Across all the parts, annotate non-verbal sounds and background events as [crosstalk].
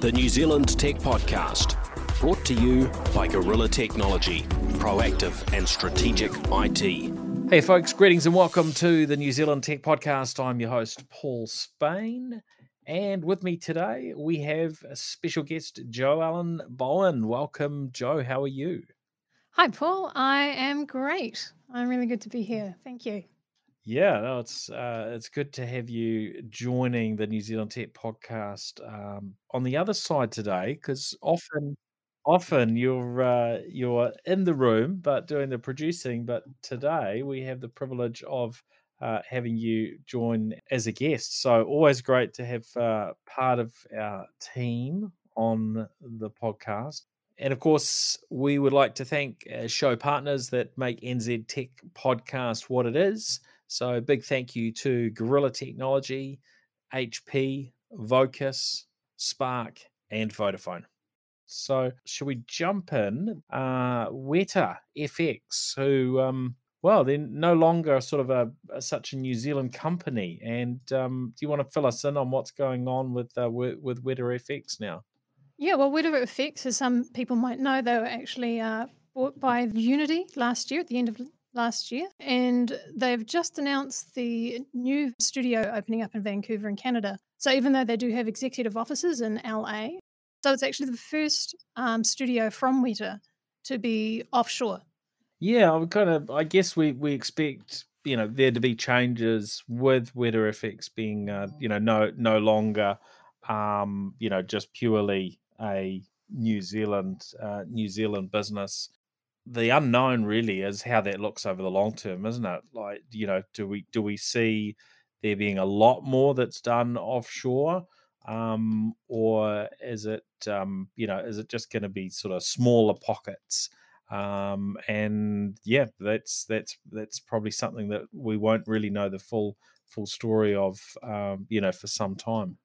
the New Zealand Tech Podcast, brought to you by Gorilla Technology, proactive and strategic IT. Hey, folks, greetings and welcome to the New Zealand Tech Podcast. I'm your host, Paul Spain. And with me today, we have a special guest, Joellen Bowen. Welcome, Joe. How are you? Hi, Paul. I am great. I'm really good to be here. Thank you. Yeah, no, it's uh, it's good to have you joining the New Zealand Tech podcast um, on the other side today, because often often you're uh, you're in the room but doing the producing, but today we have the privilege of uh, having you join as a guest. So always great to have uh, part of our team on the podcast. And of course, we would like to thank uh, show partners that make NZ Tech Podcast what it is. So, big thank you to Gorilla Technology, HP, Vocus, Spark, and Vodafone. So, should we jump in? Uh, Weta FX, who, um, well, they're no longer sort of a, a such a New Zealand company. And um, do you want to fill us in on what's going on with uh, with, Weta FX now? Yeah, well, Weta FX, as some people might know, they were actually uh, bought by Unity last year at the end of last year. And they've just announced the new studio opening up in Vancouver in Canada. So even though they do have executive offices in LA, so it's actually the first um, studio from Weta to be offshore. Yeah, I'm kind of. I guess we we expect you know there to be changes with Weta FX being uh, you know no no longer um, you know just purely a New Zealand uh, New Zealand business the unknown really is how that looks over the long term, isn't it? Like, you know, do we do we see there being a lot more that's done offshore, um, or is it, um, you know, is it just going to be sort of smaller pockets? Um, and yeah, that's that's that's probably something that we won't really know the full full story of, um, you know, for some time.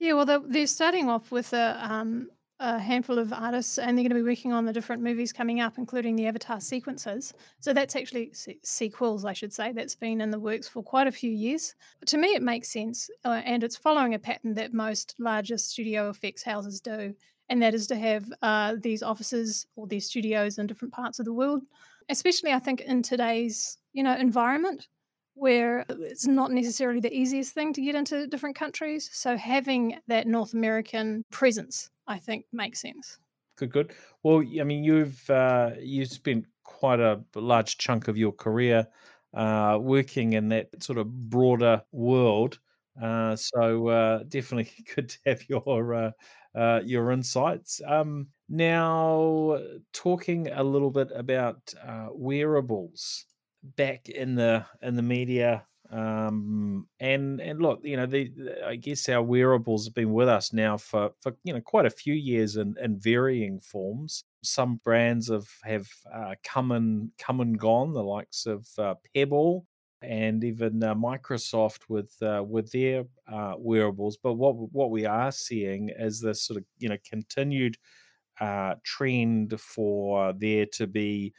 Yeah, well, they're, starting off with a um, a handful of artists, and they're going to be working on the different movies coming up, including the Avatar sequences. So that's actually se- sequels, I should say. That's been in the works for quite a few years. To me, it makes sense, uh, and it's following a pattern that most larger studio effects houses do, and that is to have uh, these offices or these studios in different parts of the world. Especially, I think, in today's you know environment where it's not necessarily the easiest thing to get into different countries. So having that North American presence I think makes sense. Good, good. Well, I mean, you've uh, you spent quite a large chunk of your career uh, working in that sort of broader world. Uh, so uh, definitely [laughs] good to have your uh, uh, your insights. Um, now, talking a little bit about wearables. Back in the in the media um, and and look, you know, the, the, I guess our wearables have been with us now for for you know quite a few years in, in varying forms. Some brands have have uh, come and come and gone, the likes of uh, Pebble and even uh, Microsoft with uh, with their uh, wearables. But what what we are seeing is this sort of you know continued uh, trend for there to be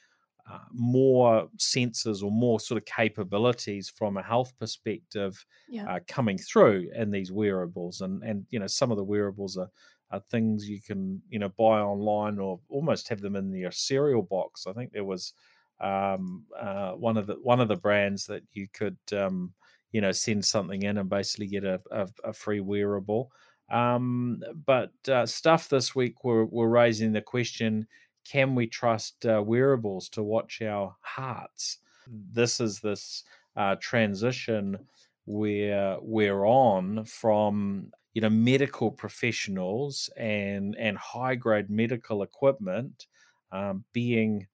uh, more sensors or more sort of capabilities from a health perspective yeah. uh, coming through in these wearables. And and you know some of the wearables are, are things you can you know buy online or almost have them in your cereal box. I think there was um, uh, one of the one of the brands that you could um, you know send something in and basically get a, a, a free wearable. Um, but uh, stuff this week we're, we're raising the question can we trust uh, wearables to watch our hearts? This is this uh, transition where we're on from you know medical professionals and and high grade medical equipment um, being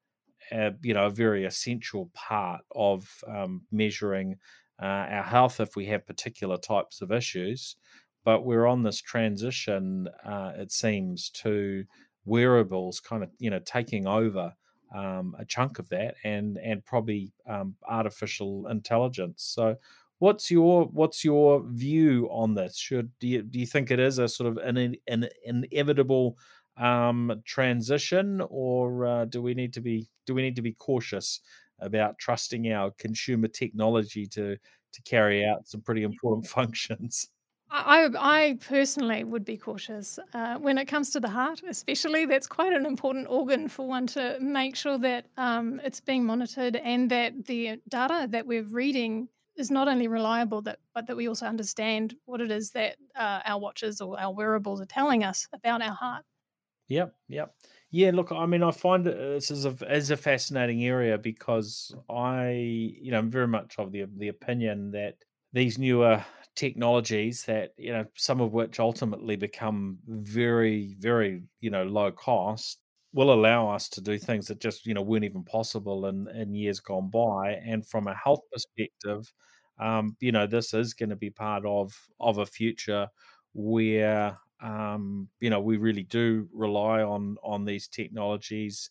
a, you know a very essential part of um, measuring uh, our health if we have particular types of issues but we're on this transition uh, it seems to wearables kind of you know taking over um, a chunk of that and and probably um, artificial intelligence. So what's your what's your view on this? Should do you, do you think it is a sort of an, an inevitable um, transition or uh, do we need to be do we need to be cautious about trusting our consumer technology to to carry out some pretty important [laughs] functions I I personally would be cautious uh, when it comes to the heart, especially. That's quite an important organ for one to make sure that um, it's being monitored and that the data that we're reading is not only reliable, that but that we also understand what it is that uh, our watches or our wearables are telling us about our heart. Yep, yep. Yeah, look, I mean, I find this is a is a fascinating area because I, you know, I'm very much of the the opinion that these newer technologies that you know some of which ultimately become very very you know low cost will allow us to do things that just you know weren't even possible in in years gone by. And from a health perspective um you know this is going to be part of of a future where um you know we really do rely on on these technologies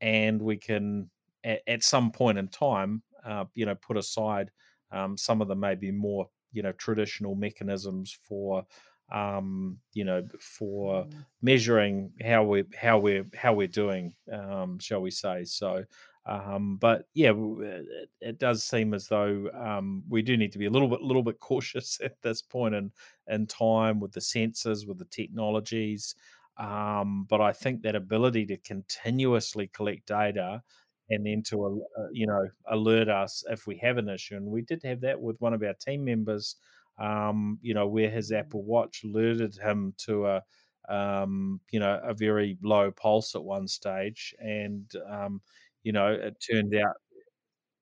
and we can at, at some point in time uh, you know put aside um, some of them maybe more you know traditional mechanisms for um, you know for mm. measuring how we how we're how we're doing um, shall we say so um, but yeah it, it, does seem as though um, we do need to be a little bit little bit [laughs] cautious at this point in in time with the sensors with the technologies um, but I think that ability to continuously collect data and then to uh, you know alert us if we have an issue. And we did have that with one of our team members. Um, you know, where his Apple Watch alerted him to a um, you know a very low pulse at one stage, and um, you know it turned out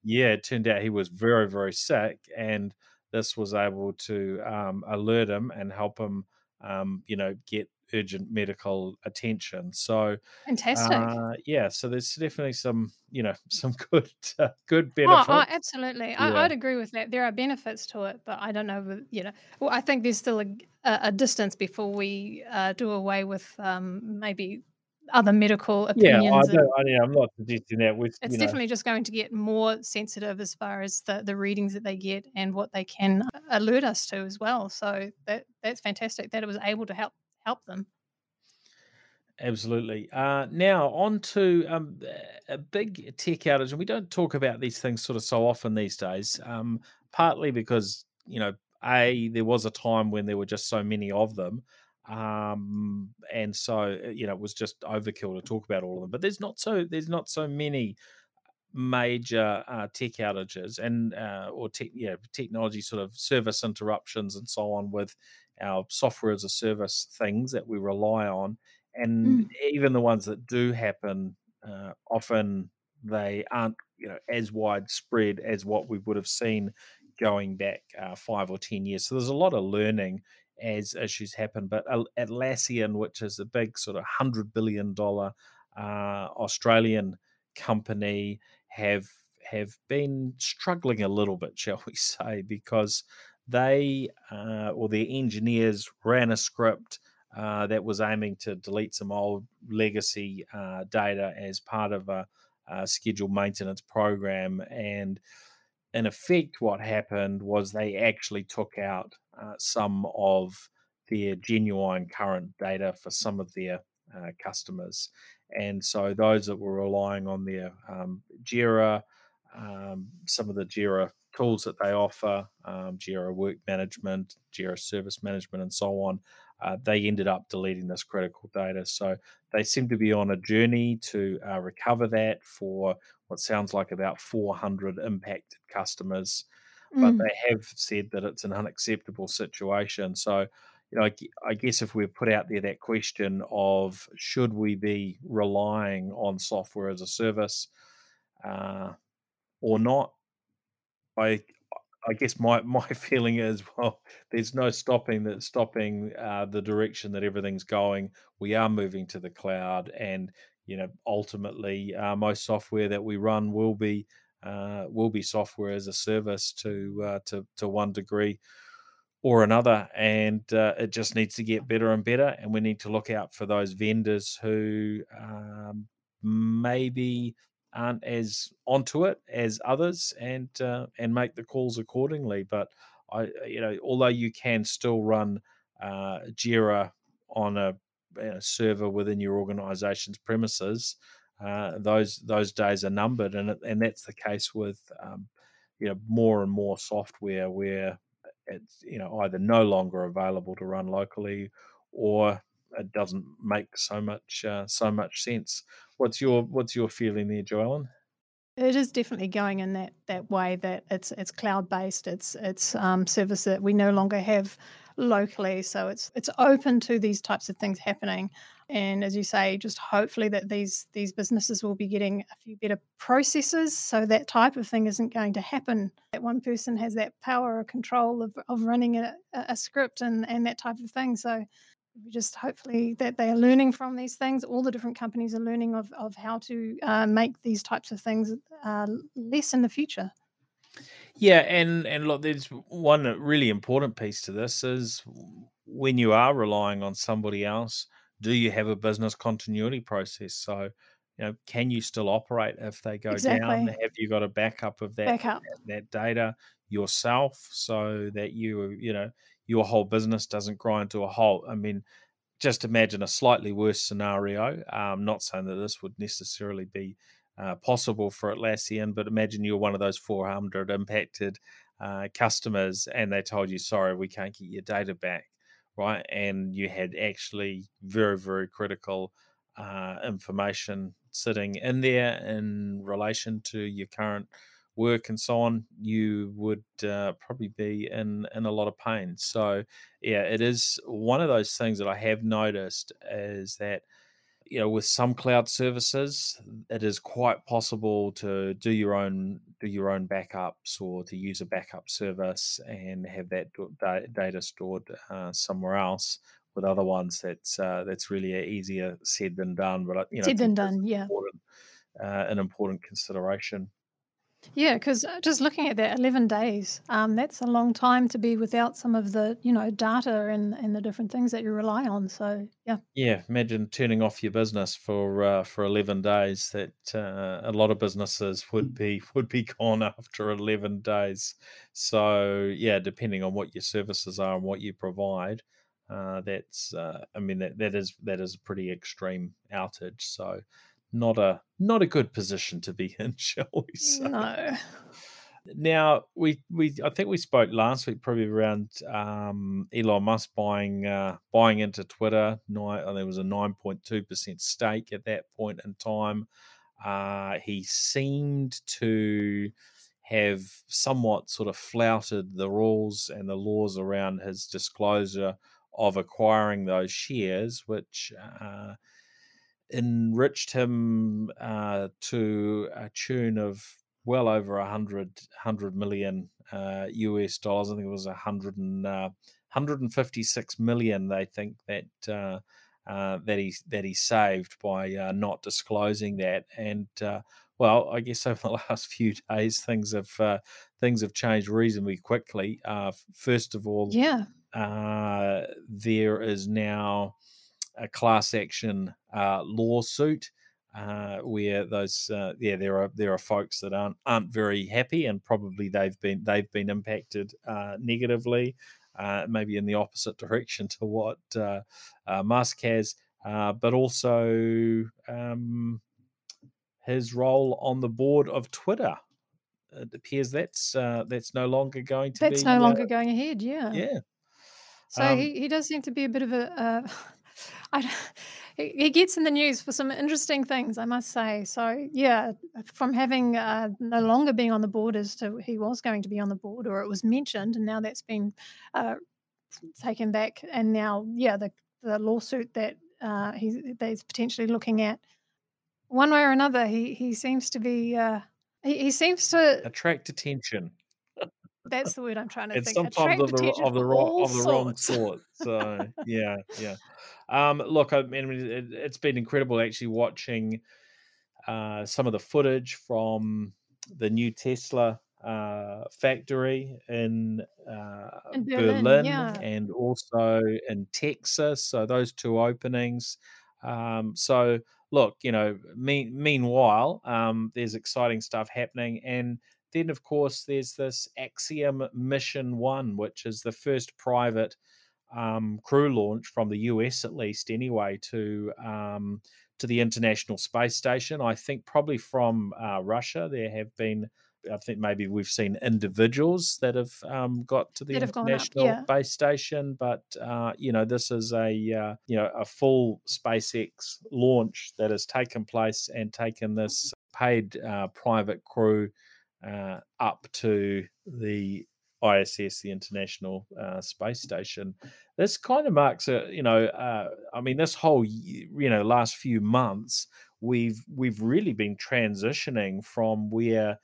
yeah, it turned out he was very very sick, and this was able to um, alert him and help him um, you know get urgent medical attention. So fantastic. Uh, yeah, so there's definitely some, you know, [laughs] some good uh, good benefits. Oh, oh absolutely. Yeah. I, would agree with that. There are benefits to it, but I don't know, you know, well, I think there's still a, a distance before we uh, do away with um, maybe other medical opinions. Yeah, I don't, I, I'm not suggesting that. With, it's definitely know. just going to get more sensitive as far as the, the readings that they get and what they can alert us to as well. So that that's fantastic that it was able to help help them. Absolutely. Uh, now on to um, a big tech outage, and we don't talk about these things sort of so often these days. Um, partly because you know, a there was a time when there were just so many of them, um, and so uh, you know it was just overkill to talk about all of them. But there's not so there's not so many major uh, tech outages and uh, or te- yeah, technology sort of service interruptions and so on with our software as a service things that we rely on and mm. even the ones that do happen uh, often they aren't you know as widespread as what we would have seen going back uh, five or ten years so there's a lot of learning as issues happen but atlassian which is a big sort of hundred billion dollar uh, australian company have have been struggling a little bit [laughs] shall we say because they uh, or their engineers ran a script uh, that was aiming to delete some old legacy uh, data as part of a, a, scheduled maintenance program. And in effect, what happened was they actually took out uh, some of their genuine current data for some of their uh, customers. And so those that were relying on their um, Jira, um, some of the Jira tools that they offer, um, Jira Work Management, Jira Service Management, and so on, uh, they ended up deleting this critical data. So they seem to be on a journey to uh, recover that for what sounds like about 400 impacted customers. Mm. But they have said that it's an unacceptable situation. So, you know, I, I guess if we put out there that question of should we be relying on software as a service uh, or not, I I guess my [laughs] my feeling is well, there's no stopping that stopping uh, the direction that everything's going. We are moving to the cloud, and you know ultimately uh, most software that we run will be uh, will be software as a service to uh, to to one degree or another, and uh, it just needs to get better and better. And we need to look out for those vendors who um, maybe aren't as onto it as others and uh, and make the calls accordingly. But I, you know, although you can still run uh, Jira on a, a, server within your organization's premises, uh, those those days are numbered, and and that's the case with um, you know more and more software where it's you know either no longer available to run locally, or it doesn't make so much uh, so much sense. What's your what's your feeling there, Joellen? It is definitely going in that that way that it's it's cloud based. It's it's um, service that we no longer have locally, so it's it's open to these types of things happening. And as you say, just hopefully that these these businesses will be getting a few better processes, so that type of thing isn't going to happen. That one person has that power or control of, of running a, a script and and that type of thing. So just hopefully that they are learning from these things. All the different companies are learning of, of how to uh, make these types of things uh, less in the future. Yeah, and and look, there's one really important piece to this is when you are relying on somebody else, do you have a business continuity process? So, you know, can you still operate if they go exactly. down? Have you got a backup of that, backup. that that data yourself so that you you know your whole business doesn't grind to a halt. I mean, just imagine a slightly worse scenario. Um, not saying that this would necessarily be uh, possible for Atlassian, but imagine you're one of those 400 impacted uh, customers and they told you, sorry, we can't get your data back, right? And you had actually very, very critical uh, information sitting in there in relation to your current work and so on, you would uh, probably be in in a lot of pain. So, yeah, it is one of those things that I have noticed is that you know with some cloud services, it is quite possible to do your own do your own backups or to use a backup service and have that data stored uh, somewhere else. With other ones, that's uh, that's really easier said than done. But you know, said than done, yeah. Uh, an important consideration. Yeah, because uh, just looking at that, 11 days, um, that's a long time to be without some of the, you know, data and, and the different things that you rely on. So, yeah. Yeah, imagine turning off your business for uh, for 11 days. That uh, a lot of businesses would be [laughs] would be gone after 11 days. So, yeah, depending on what your services are and what you provide, uh, that's uh, I mean that that is that is a pretty extreme outage. So, not a not a good position to be in, [laughs] shall we say? No. Now we we I think we spoke last week probably around um, Elon Musk buying uh, buying into Twitter. Nine, there was a nine point two percent stake at that point in time. Uh, he seemed to have somewhat sort of flouted the rules and the laws around his disclosure of acquiring those shares, which uh, enriched him uh, to a tune of well over a hundred hundred million uh, US dollars. I think it was a hundred and uh, 156 million. They think that uh, uh, that he that he saved by uh, not disclosing that. And well, I guess over the [laughs] last few days, things have things have changed reasonably quickly. first of all, yeah, there is now a class action uh, lawsuit uh, where those uh, yeah there are there are folks that aren't aren't very happy and probably they've been they've been impacted uh, negatively, uh, maybe in the opposite direction to what uh, Musk has, but also um, his role on the board of Twitter. It appears that's that's no longer going to that's be, no longer going ahead. Yeah. Yeah. So um, he, he does seem to be a bit of a, I, he gets in the news for some interesting things, I must say. So, yeah, from having uh, no longer being on the board as to he was going to be on the board, or it was mentioned, and now that's been uh, taken back. And now, yeah, the, the lawsuit that uh, he's, that he's potentially looking at, one way or another, he, he seems to be, uh, he, he seems to attract attention. That's the word I'm trying to it's think. sometimes of the of the wrong of the wrong sort. So yeah, yeah. Um, look, I mean, it, has been incredible actually watching uh, some of the footage from the new Tesla uh, factory in, uh, in Berlin, Berlin yeah. and also in Texas. So those two openings. Um, so look, you know, me- meanwhile, um, there's exciting stuff happening and then, of course, there's this Axiom Mission One, which is the first private um, crew launch from the US, at least anyway, to um, to the International Space Station. I think probably from uh, Russia, there have been I think maybe we've seen individuals that have um, got to the international up, yeah. base station, but uh, you know this is a uh, you know a full SpaceX launch that has taken place and taken this paid uh, private crew uh, up to the ISS, the International uh, Space Station. This kind of marks a, you know, uh, I mean, this whole, you know, last few months, we've we've really been transitioning from where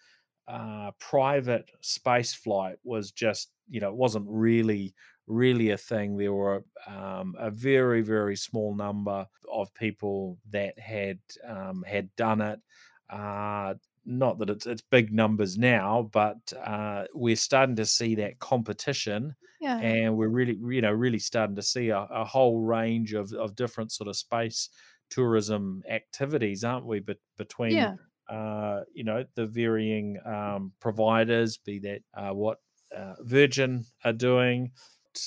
uh, private space flight was just, you know, it wasn't really really a thing. There were um, a very very small number of people that had um, had done it. Uh, not that it's it's big numbers now, but uh, we're starting to see that competition, yeah. and we're really you know really starting to see a, a, whole range of of different sort of space tourism activities, aren't we? But between yeah. uh, you know the varying um, providers, be that uh, what uh, Virgin are doing,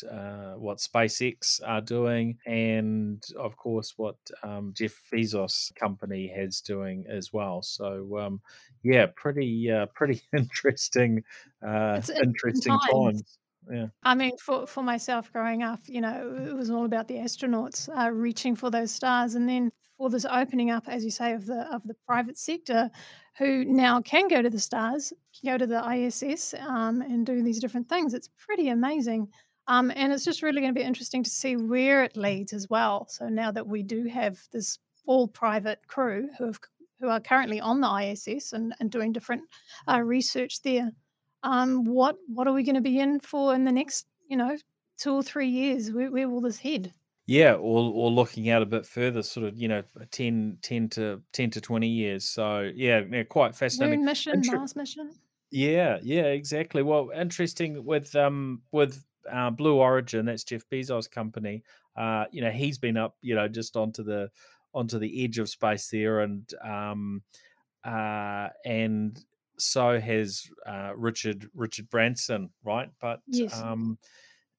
uh, what SpaceX are doing, and of course what um, Jeff Bezos' company has doing as well. So um, yeah, pretty uh, pretty [laughs] interesting, uh, interesting times. times. Yeah. I mean, for, for myself growing up, you know, it was all about the astronauts uh, reaching for those stars, and then for this opening up, as you say, of the of the private sector, who now can go to the stars, go to the ISS, um, and do these different things. It's pretty amazing. Um, and it's just really going to be interesting to see where it leads as well. So now that we do have this all private crew who have who are currently on the ISS and, and doing different uh, research there, um, what what are we going to be in for in the next you know two or three years? Where, where will this head? Yeah, or or looking out a bit further, sort of, you know, 10, 10 to ten to twenty years. So yeah, yeah quite fascinating. Moon mission, Inter- Mars mission. Yeah, yeah, exactly. Well, interesting with um with uh, Blue Origin, that's Jeff Bezos' company. Uh, you know, he's been up, you know, just onto the onto the edge of space there, and um, uh, and so has uh, Richard Richard Branson, right? But yes. um,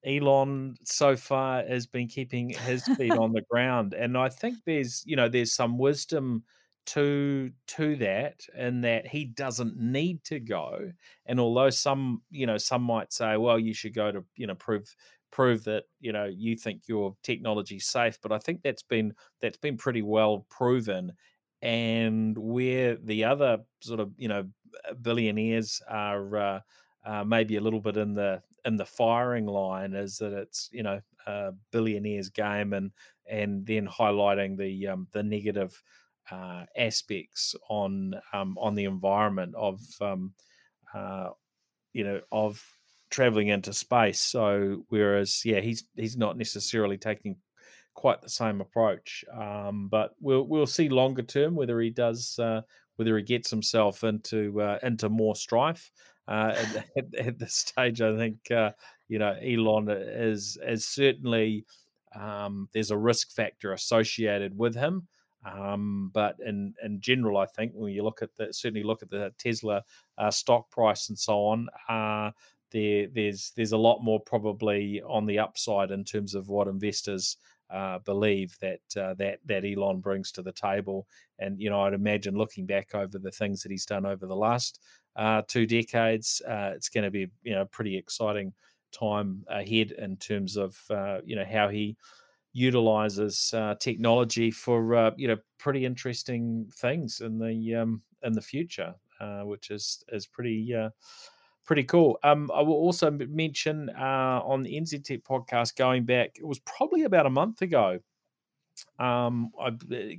Elon so far has been keeping his feet on the ground, and I think there's you know there's some wisdom to to that in that he doesn't need to go and although some you know some might say well you should go to you know prove prove that you know you think your technology's safe but i think that's been that's been pretty well proven and where the other sort of you know billionaires are uh, uh, maybe a little bit in the in the firing line is that it's you know a billionaires game and and then highlighting the um, the negative uh, aspects on um, on the environment of um, uh, you know of traveling into space. So whereas yeah, he's he's not necessarily taking quite the same approach. Um, but we'll we'll see longer term whether he does uh, whether he gets himself into uh, into more strife. Uh, at, [laughs] at, at, this stage, I think uh, you know Elon is is certainly um, there's a risk factor associated with him. Um, but in in general, I think when you look at the certainly look at the Tesla uh, stock price and so on, uh, there there's there's a lot more probably on the upside in terms of what investors uh, believe that uh, that that Elon brings to the table. And you know, I'd imagine looking back over the things that he's done over the last uh, two decades, uh, it's going to be you know pretty exciting time ahead in terms of uh, you know how he utilizes uh, technology for uh, you know pretty interesting things in the um, in the future, uh, which is is pretty uh, pretty cool. Um, I will also mention uh, on the NZ Tech podcast going back, it was probably about a month ago. Um, I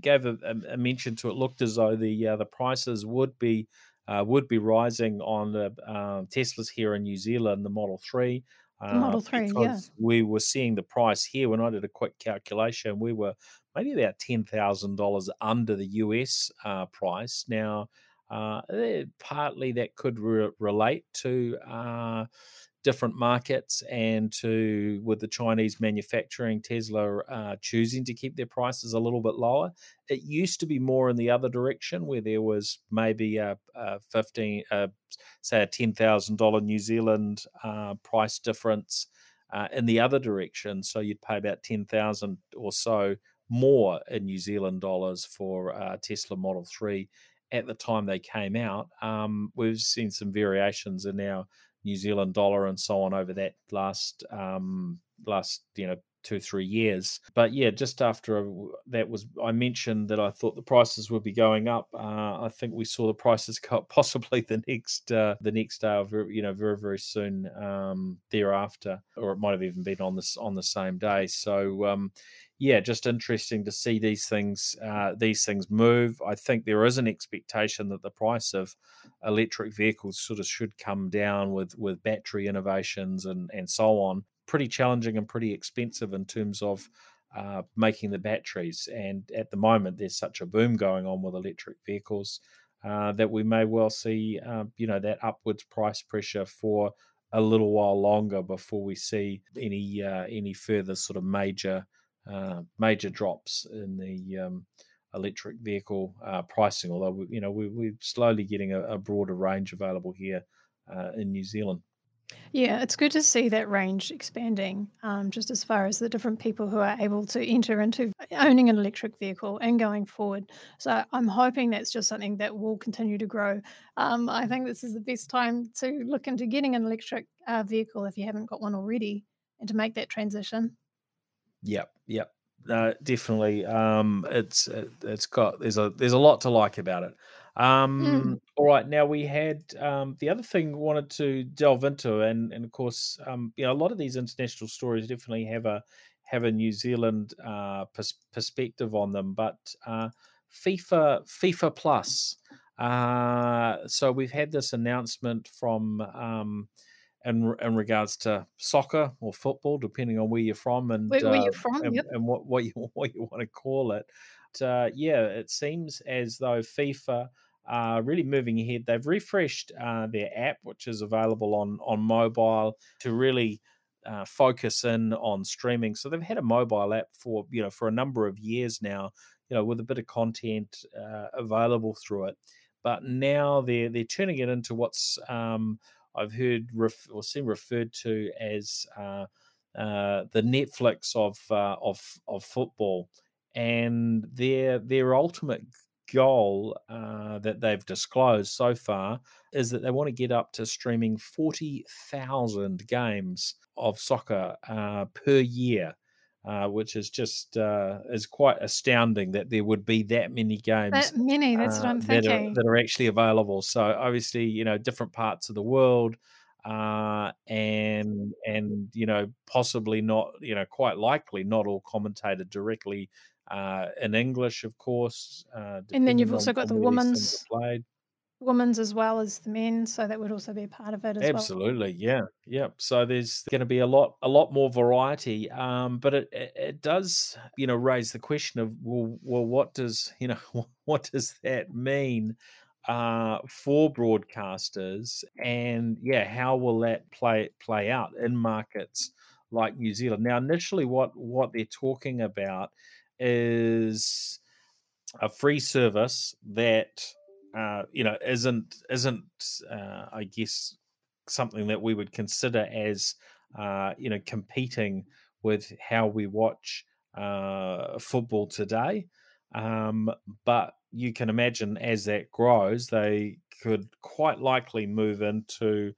gave a, a, mention to it. Looked as though the uh, the prices would be would be rising on the Teslas here in New Zealand, the Model Three. Model uh, 3, yeah. We were seeing the price here when I did a quick calculation, we were maybe about $10,000 under the US uh, price. Now, uh, partly that could re- relate to uh, different markets and to with the Chinese manufacturing, Tesla uh, choosing to keep their prices a little bit lower. It used to be more in the other direction where there was maybe a, a 15, uh, say a $10,000 New Zealand uh, price difference uh, in the other direction. So you'd pay about 10,000 or so more in New Zealand dollars for uh, Tesla Model 3 at the time they came out. Um, we've seen some variations in our New Zealand dollar and so on over that last um, last you know two three years. But yeah, just after that was I mentioned that I thought the prices would be going up. Uh, I think we saw the prices [laughs] go up possibly the next uh, the next day of you know very very soon um, thereafter, or it might have even been on this on the same day. So. Um, yeah, just interesting to see these things uh, these things move. I think there is an expectation that the price of electric vehicles sort of should come down with with battery innovations and and so on pretty challenging and pretty expensive in terms of uh, making the batteries. And at the moment, there's such a boom going on with electric vehicles uh, that we may well see, uh, you know, that upwards price pressure for a little while longer before we see any uh, any further sort of major uh, major drops in the um, electric vehicle uh, pricing. Although you know we, are slowly getting a, a, broader range available here in New Zealand. Yeah, it's good to see that range expanding, um, just as far as the different people who are able to enter into owning an electric vehicle and going forward. So I'm hoping that's just something that will continue to grow. Um, I think this is the best time to look into getting an electric uh, vehicle if you haven't got one already and to make that transition. Yep, yep. Uh, definitely. Um, it's it's got there's a there's a lot to like about it. Um, mm. All right, now we had um, the other thing we wanted to delve into, and and of course, um, you know, a lot of these international stories definitely have a have a New Zealand uh, pers- perspective on them, but uh, FIFA FIFA Plus. Uh, so we've had this announcement from um, in in regards to soccer or football, depending on where you're from and where, where you're uh, from, and, yep. and, what what you [laughs] what you want to call it. But, uh, yeah, it seems as though FIFA are really moving ahead. They've refreshed uh, their app, which is available on on mobile, to really uh, focus in on streaming. So they've had a mobile app for you know for a number of years now, you know, with a bit of content uh, available through it. But now they're they're turning it into what's um, I've heard ref- or seen referred to as uh, uh, the Netflix of of of football, and their their ultimate goal uh, that they've disclosed so far is that they want to get up to streaming 40,000 games of soccer uh, per year. Uh, which is just uh, is quite astounding that there would be that many games. That many, that's what I'm thinking. Uh, that are, that are, actually available. So obviously, you know, different parts of the world, uh, and and you know, possibly not, you know, quite likely not all commentated directly uh, in English, of course. Uh, and then you've also got the women's women's as well as the men, so that would also be a part of it Absolutely, well. yeah, yeah. So there's going to be a lot, a lot more variety. Um, but it, it, it does, you know, raise the question of well, well, what does you know, [laughs] what does that mean? Uh, for broadcasters, and yeah, how will that play play out in markets like New Zealand? Now, initially, what what they're talking about is a free service that uh, you know isn't isn't uh, I guess something that we would consider as uh, you know competing with how we watch uh, football today. Um, but you can imagine as that grows, they could quite likely move into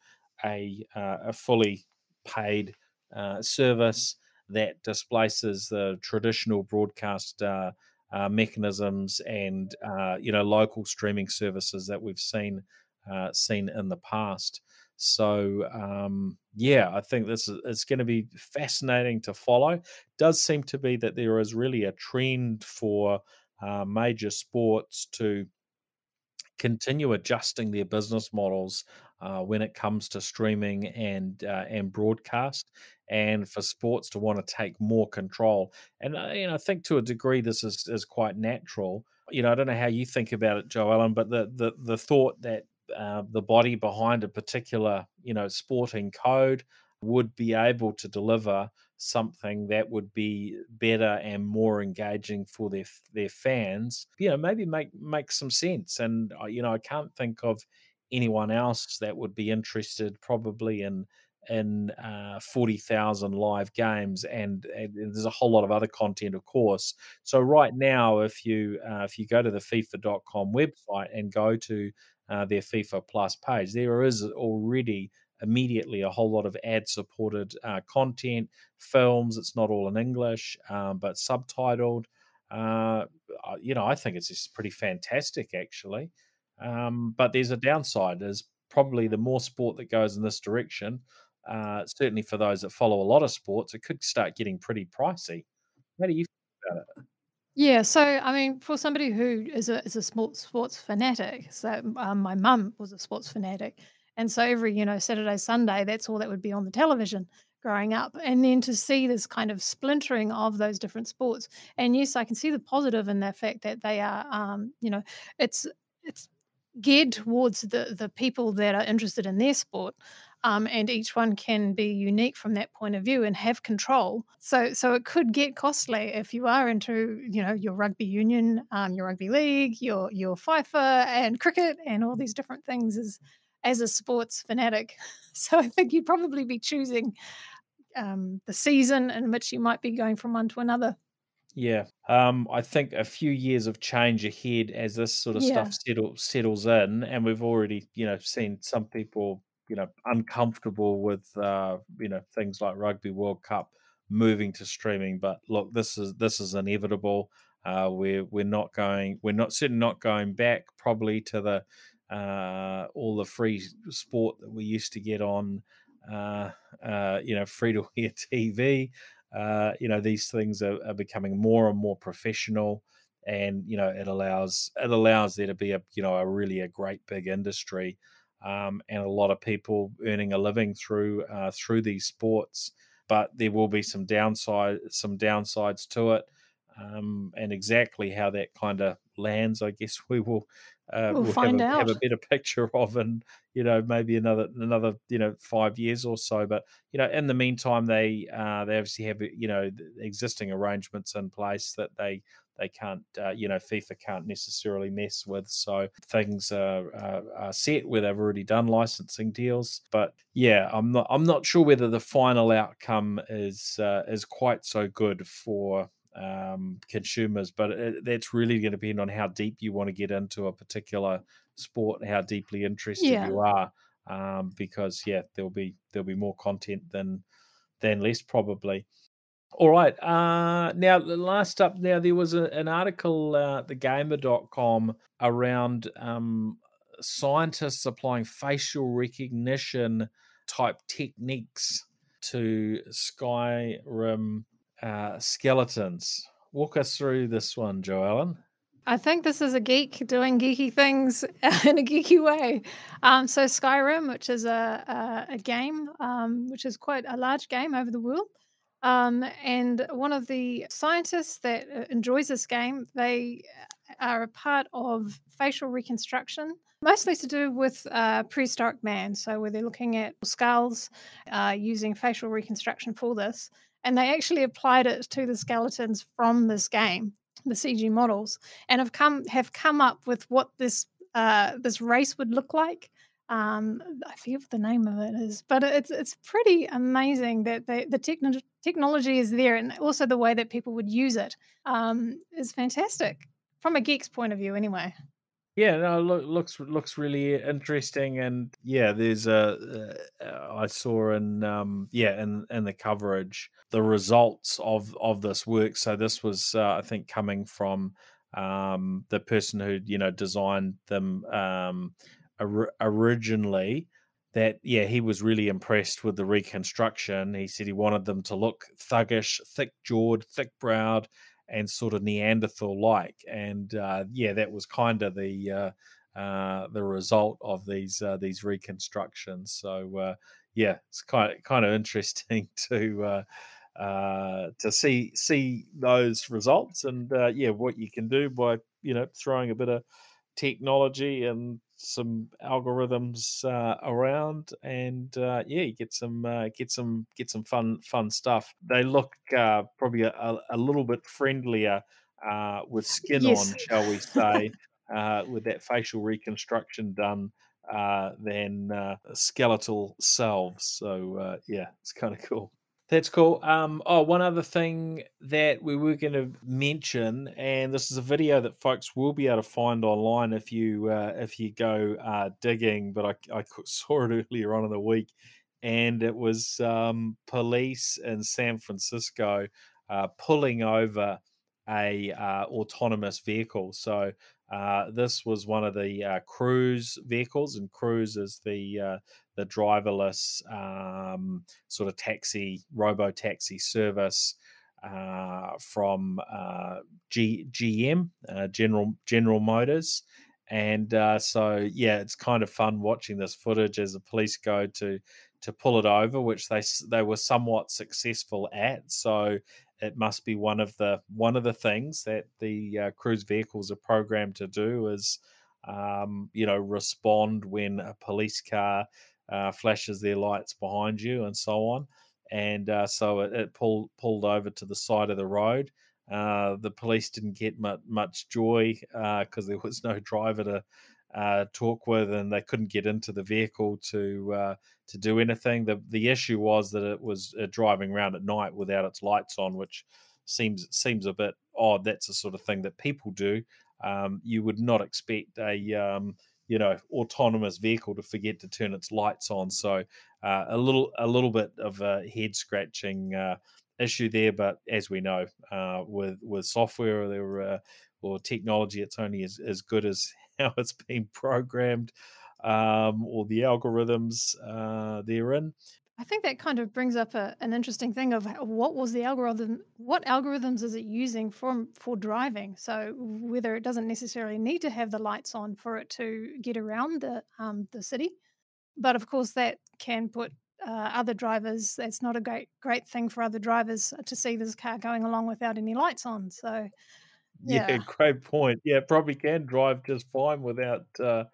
a uh, a fully paid uh, service that displaces the traditional broadcast uh, uh, mechanisms and uh, you know local streaming services that we've seen uh, seen in the past. So um, yeah, I think this is it's going to be fascinating to follow. It does seem to be that there is really a trend for uh, major sports to continue adjusting their business models uh, when it comes to streaming and uh, and broadcast, and for sports to want to take more control. And uh, you know, I think to a degree this is is quite natural. You know, I don't know how you think about it, Joellen, but the the the thought that uh, the body behind a particular you know sporting code would be able to deliver something that would be better and more engaging for their their fans you know maybe make make some sense and uh, you know i can't think of anyone else that would be interested probably in in uh, 40,000 live games and, and, there's a whole lot of other content of course. So right now if you uh, if you go to the fifa.com website and go to uh, their FIFA Plus page there is already immediately a whole lot of ad supported uh, content films it's not all in English um, but subtitled uh, you know I think it's just pretty fantastic actually um, but there's a downside there's probably the more sport that goes in this direction uh, certainly for those that follow a lot of sports, it could start getting pretty pricey. How do you feel about it? Yeah, so I mean, for somebody who is a is a sports fanatic, so um, my mum was a sports fanatic, and so every you know Saturday Sunday, that's all that would be on the television growing up, and then to see this kind of splintering of those different sports, and yes, I can see the positive in the fact that they are, um, you know, it's it's geared towards the the people that are interested in their sport um, and each one can be unique from that point of view and have control. So, so it could get costly if you are into, you know, your rugby union, um, your rugby league, your your FIFA and cricket, and all these different things as as a sports fanatic. [laughs] So, I think you'd probably be choosing um, the season in which you might be going from one to another. Yeah, um, I think a few years of change ahead as this sort of yeah. stuff settle, settles in, and we've already, you know, seen some people you know uncomfortable with uh, you know things like Rugby World Cup moving to streaming. But look, this is this is inevitable. Uh, we're we're not going. We're not certainly not going back probably to the uh, all the free sport that we used to get on. Uh, uh, you know, free to [laughs] air TV. Uh, you know, these things are, are becoming more and more professional and you know it allows it allows there to be a you know a really a great big industry um, and a lot of people earning a living through uh, through these sports. But there will be some downside some downsides to it, um, and exactly how that kind of lands, I guess [laughs] we will. Uh, we'll, we'll find have, a, out. have a better picture [laughs] of in you know maybe another another you know five years or so but you know in the meantime they uh they obviously have you know existing arrangements in place that they they can't, uh, you know, FIFA can't necessarily mess with. So things are, are, are, set where they've already done licensing deals. But yeah, I'm not I'm not sure whether the final outcome is uh, is quite so good for um, consumers. But it, that's really going to depend on how deep you want to get into a particular sport, how deeply interested yeah. you are. Um, because yeah, there'll be there'll be more content than than less probably. All right. Uh, now, last up, now there was a, an article, uh, thegamer.com, around um, scientists applying facial recognition type techniques to Skyrim uh, skeletons. Walk us through this one, Joellen. I think this is a geek doing geeky things [laughs] in a geeky way. Um, so Skyrim, which is a, a, a game, um, which is quite a large game over the world, um, and one of the scientists that uh, enjoys this game, they are a part of facial reconstruction, mostly to do with uh, prehistoric man. So, where they're looking at skulls uh, using facial reconstruction for this. And they actually applied it to the skeletons from this game, the CG models, and have come have come up with what this uh, this race would look like um, I forget what the name of it is, but it's it's pretty amazing that they, the techn- technology is there, and also the way that people would use it um, is fantastic from a geek's point of view, anyway. Yeah, no, look, looks looks really interesting, and yeah, there's a uh, I saw in um, yeah in in the coverage the results of of this work. So this was uh, I think coming from um, the person who you know designed them um, or- originally that yeah he was really impressed with the reconstruction he said he wanted them to look thuggish thick jawed thick browed and sort of neanderthal like and uh, yeah that was kind of the uh, uh, the result of these uh, these reconstructions. So uh, yeah it's kind of kind of interesting [laughs] to to see see those results and yeah what you can do by you know throwing a bit of technology and some algorithms uh, around, and uh, yeah, you get some uh, get some get some fun fun stuff. They look uh, probably a, a, little bit friendlier uh, with skin yes. on, shall we say, uh, with that facial reconstruction done uh, than uh, skeletal selves. So uh, yeah, it's kind of cool. That's cool. Um, oh, one other thing that we were going to mention, and this is a video that folks will be able to find online if you uh, if you go uh, digging. But I, I [laughs] saw it earlier on in the week, and it was um, police in San Francisco uh, pulling over a uh, autonomous vehicle. So uh, this was one of the uh, cruise vehicles, and cruise is the uh, the driverless um, sort of taxi, robo taxi service uh, from uh, G- GM, uh, General General Motors. And so, yeah, it's kind of fun watching this footage as the police go to to pull it over, which they they were somewhat successful at. So it must be one of the one of the things that the uh, cruise vehicles are programmed to do is, um, you know, respond when a police car uh, flashes their lights behind you and so on. And uh, so it, it, pulled pulled over to the side of the road. Uh, the police didn't get much, much joy because uh, there was no driver to uh, talk with, and they couldn't get into the vehicle to uh, to do anything. the The issue was that it was driving around at night without its lights on, which seems seems a bit odd. That's the sort of thing that people do. Um, you would not expect a um, you know autonomous vehicle to forget to turn its lights on. So uh, a little a little bit of a head scratching uh, issue there. But as we know, uh, with with software or, uh, or technology, it's only as, as good as how it's been programmed um, or the algorithms uh, therein. I think that kind of brings up a, an interesting thing of what was the algorithm, what algorithms is it using for for driving? So whether it doesn't necessarily need to have the lights on for it to get around the um, the city, but of course that can put uh, other drivers. That's not a great great thing for other drivers to see this car going along without any lights on. So yeah, yeah [laughs] great point. Yeah, probably can drive just fine without. Uh,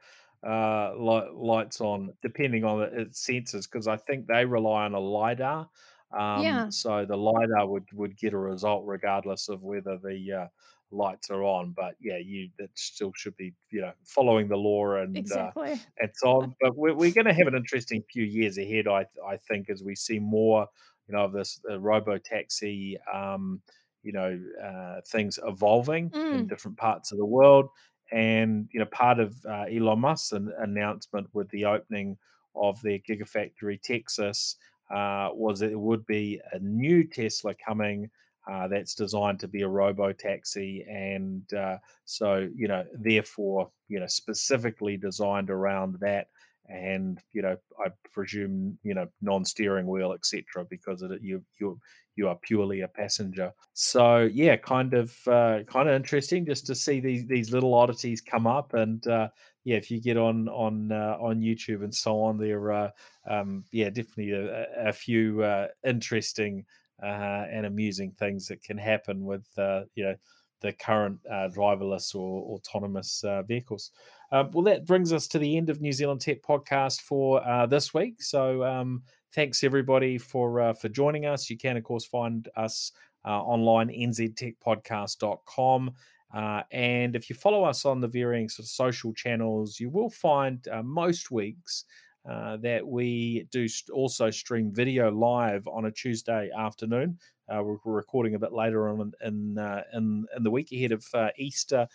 uh, light, lights on, depending on its sensors, because I think they rely on a lidar. Um, yeah. So the lidar would would get a result regardless of whether the uh, lights are on. But yeah, you that still should be you know following the law and uh, exactly uh, and so on. But we're, we're going to have an interesting few years ahead, I I think, as we see more you know of this uh, robo taxi. Um, you know, uh, things evolving mm. in different parts of the world. And you know, part of uh, Elon Musk's an announcement with the opening of their Gigafactory Texas uh, was that it would be a new Tesla coming uh, that's designed to be a robo taxi, and uh, so you know, therefore, you know, specifically designed around that and you know I presume you know non-steering wheel etc because it, you you you are purely a passenger. So yeah, kind of uh, kind of interesting just to see these these little oddities come up and uh, yeah, if you get on on uh, on YouTube and so on, there are um, yeah definitely a, a few uh, interesting uh, and amusing things that can happen with uh, you know the current driverless or autonomous vehicles. Um, well, that brings us to the end of New Zealand Tech Podcast for uh, this week. So, um, thanks everybody for uh, for joining us. You can, of course, find us uh, online nztechpodcast.com. Uh, and if you follow us on the varying sort of social channels, you will find uh, most weeks uh, that we do also stream video live on a Tuesday afternoon. Uh, we're, recording a bit later on in uh, in, in the week ahead of uh, Easter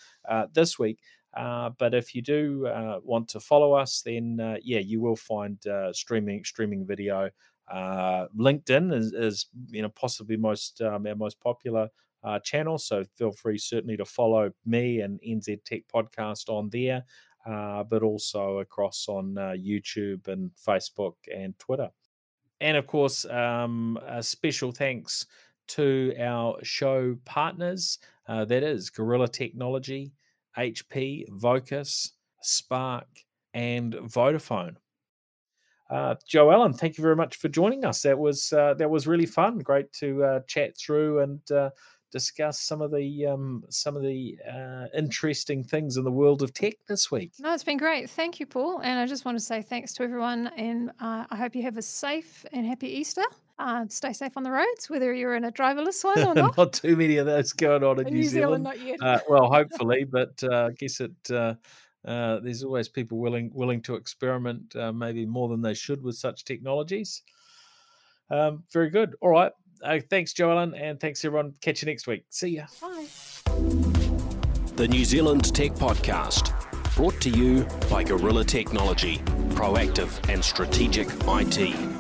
this week. Uh, but if you do uh, want to follow us, then uh, yeah, you will find uh, streaming streaming video. Uh, LinkedIn is, is, you know possibly most um, our most popular channel, so feel free certainly to follow me and NZ Tech Podcast on there, but also across on YouTube and Facebook and Twitter. And of course, um, a special thanks to our show partners. that is Gorilla Technology. HP, Vocus, Spark, and Vodafone. Uh, Joellen, thank you very much for joining us. That was uh, that was really fun. Great to uh, chat through and uh, discuss some of the um, some of the uh, interesting things in the world of tech this week. No, it's been great. Thank you, Paul. And I just want to say thanks to everyone, and uh, I hope you have a safe and happy Easter. Uh, stay safe on the roads, whether you're in a driverless one or [laughs] not. not too many of those going on in, in New, New, Zealand. Zealand not yet. Uh, well, [laughs] hopefully, but uh, I guess it uh, Uh, there's always people willing willing to experiment, uh, maybe more than they should with such technologies. Um, very good. All right. Uh, thanks, Joellen, and thanks everyone. Catch you next week. See ya. Bye. The New Zealand Tech Podcast, brought to you by Gorilla Technology, proactive and strategic IT.